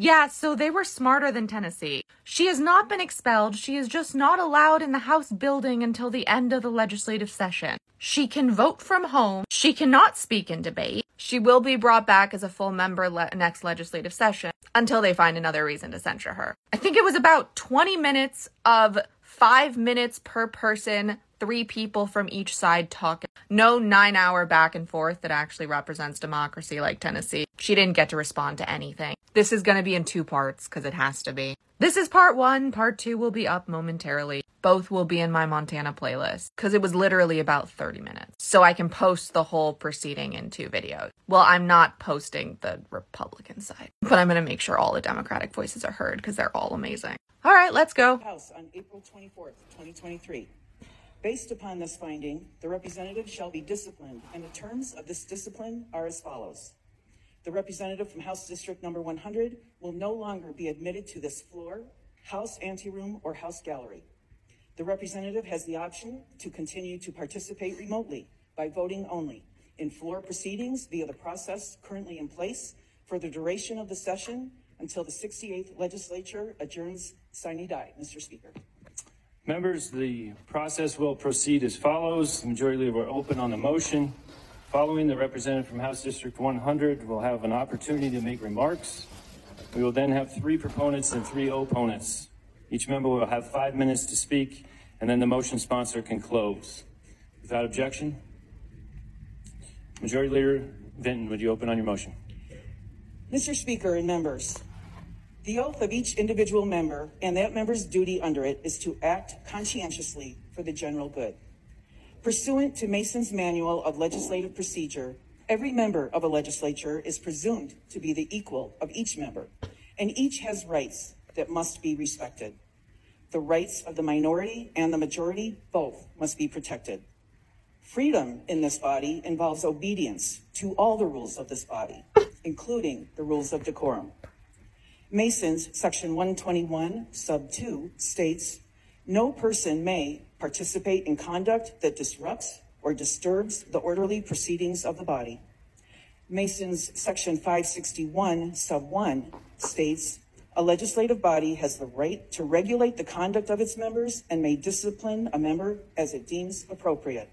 Yeah, so they were smarter than Tennessee. She has not been expelled. She is just not allowed in the House building until the end of the legislative session. She can vote from home. She cannot speak in debate. She will be brought back as a full member le- next legislative session until they find another reason to censure her. I think it was about 20 minutes of five minutes per person three people from each side talking. No nine hour back and forth that actually represents democracy like Tennessee. She didn't get to respond to anything. This is going to be in two parts because it has to be. This is part one. Part two will be up momentarily. Both will be in my Montana playlist because it was literally about 30 minutes. So I can post the whole proceeding in two videos. Well, I'm not posting the Republican side, but I'm going to make sure all the Democratic voices are heard because they're all amazing. All right, let's go. House on April 24th, 2023. Based upon this finding, the representative shall be disciplined, and the terms of this discipline are as follows. The representative from House District Number 100 will no longer be admitted to this floor, House anteroom, or House gallery. The representative has the option to continue to participate remotely by voting only in floor proceedings via the process currently in place for the duration of the session until the 68th legislature adjourns sine die. Mr. Speaker. Members, the process will proceed as follows. The majority leader will open on the motion. Following the representative from House District 100 will have an opportunity to make remarks. We will then have three proponents and three opponents. Each member will have five minutes to speak, and then the motion sponsor can close. Without objection, Majority Leader Vinton, would you open on your motion? Mr. Speaker and members, the oath of each individual member and that member's duty under it is to act conscientiously for the general good. Pursuant to Mason's Manual of Legislative Procedure, every member of a legislature is presumed to be the equal of each member, and each has rights that must be respected. The rights of the minority and the majority both must be protected. Freedom in this body involves obedience to all the rules of this body, including the rules of decorum. Mason's Section 121, Sub 2 states no person may participate in conduct that disrupts or disturbs the orderly proceedings of the body. Mason's Section 561, Sub 1 states a legislative body has the right to regulate the conduct of its members and may discipline a member as it deems appropriate.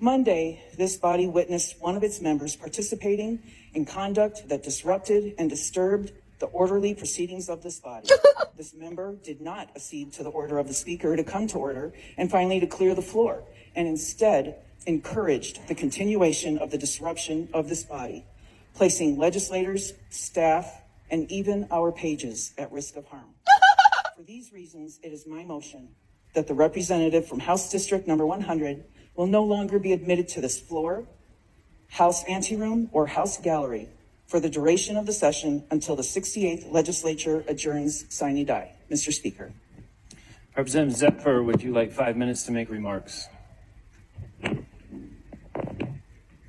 Monday, this body witnessed one of its members participating in conduct that disrupted and disturbed the orderly proceedings of this body. this member did not accede to the order of the speaker to come to order and finally to clear the floor, and instead encouraged the continuation of the disruption of this body, placing legislators, staff, and even our pages at risk of harm. For these reasons, it is my motion that the representative from House District number 100 will no longer be admitted to this floor, House anteroom, or House gallery for the duration of the session until the 68th legislature adjourns sine die. Mr. Speaker. Representative Zephyr, would you like five minutes to make remarks?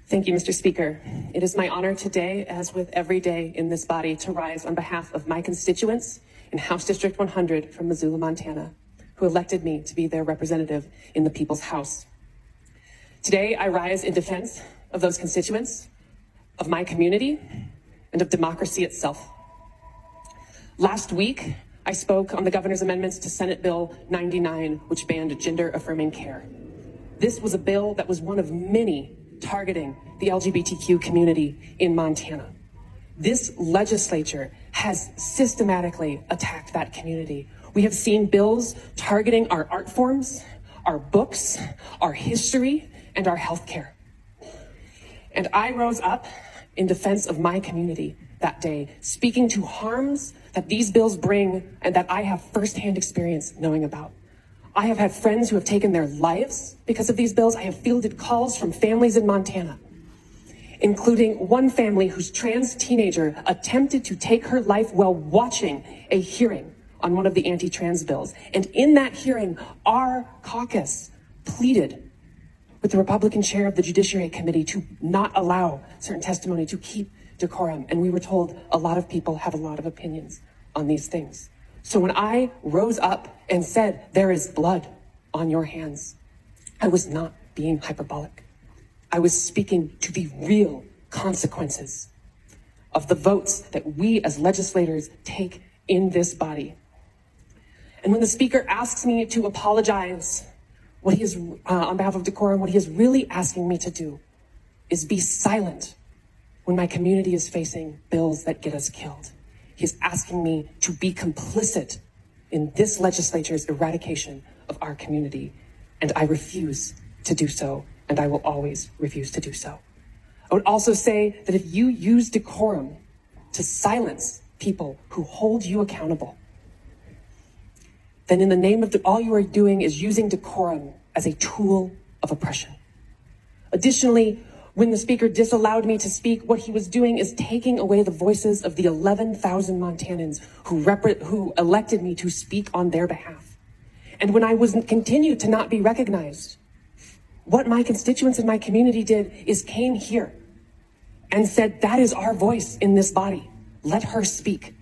Thank you, Mr. Speaker. It is my honor today, as with every day in this body, to rise on behalf of my constituents in House District 100 from Missoula, Montana, who elected me to be their representative in the People's House. Today, I rise in defense of those constituents, of my community, and of democracy itself. Last week, I spoke on the governor's amendments to Senate Bill 99, which banned gender affirming care. This was a bill that was one of many targeting the LGBTQ community in Montana. This legislature has systematically attacked that community. We have seen bills targeting our art forms, our books, our history, and our healthcare. And I rose up in defense of my community that day, speaking to harms that these bills bring and that I have firsthand experience knowing about. I have had friends who have taken their lives because of these bills. I have fielded calls from families in Montana, including one family whose trans teenager attempted to take her life while watching a hearing on one of the anti trans bills. And in that hearing, our caucus pleaded with the Republican chair of the Judiciary Committee to not allow certain testimony to keep decorum. And we were told a lot of people have a lot of opinions on these things. So when I rose up and said, There is blood on your hands, I was not being hyperbolic. I was speaking to the real consequences of the votes that we as legislators take in this body. And when the speaker asks me to apologize, what he is, uh, on behalf of decorum, what he is really asking me to do is be silent when my community is facing bills that get us killed. He's asking me to be complicit in this legislature's eradication of our community, and I refuse to do so, and I will always refuse to do so. I would also say that if you use decorum to silence people who hold you accountable, then in the name of the, all you are doing is using decorum as a tool of oppression. Additionally, when the speaker disallowed me to speak, what he was doing is taking away the voices of the 11,000 Montanans who, rep- who elected me to speak on their behalf. And when I was continued to not be recognized, what my constituents in my community did is came here and said, that is our voice in this body. Let her speak.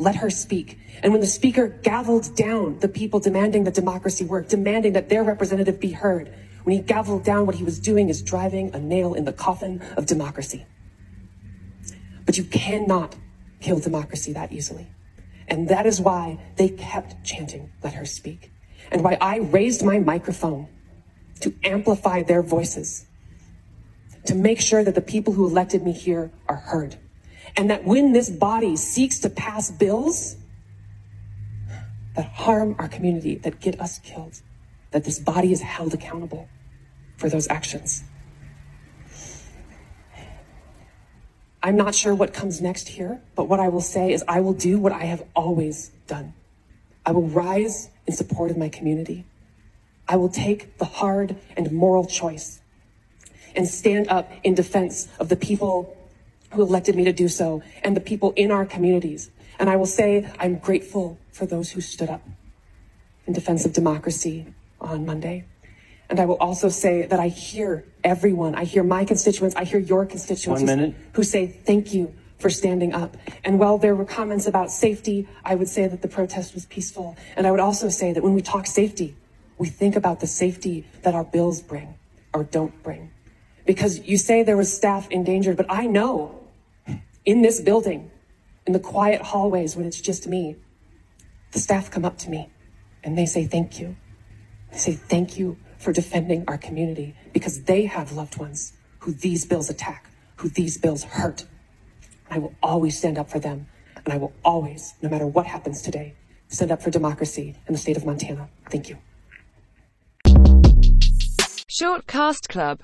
Let her speak. And when the speaker gavelled down the people demanding that democracy work, demanding that their representative be heard, when he gavelled down, what he was doing is driving a nail in the coffin of democracy. But you cannot kill democracy that easily. And that is why they kept chanting, let her speak. And why I raised my microphone to amplify their voices, to make sure that the people who elected me here are heard. And that when this body seeks to pass bills that harm our community, that get us killed, that this body is held accountable for those actions. I'm not sure what comes next here, but what I will say is I will do what I have always done. I will rise in support of my community. I will take the hard and moral choice and stand up in defense of the people who elected me to do so and the people in our communities. And I will say I'm grateful for those who stood up in defense of democracy on Monday. And I will also say that I hear everyone. I hear my constituents. I hear your constituents minute. who say thank you for standing up. And while there were comments about safety, I would say that the protest was peaceful. And I would also say that when we talk safety, we think about the safety that our bills bring or don't bring. Because you say there was staff endangered, but I know in this building, in the quiet hallways when it's just me, the staff come up to me and they say thank you. They say thank you for defending our community because they have loved ones who these bills attack, who these bills hurt. I will always stand up for them. And I will always, no matter what happens today, stand up for democracy in the state of Montana. Thank you. Short Cast Club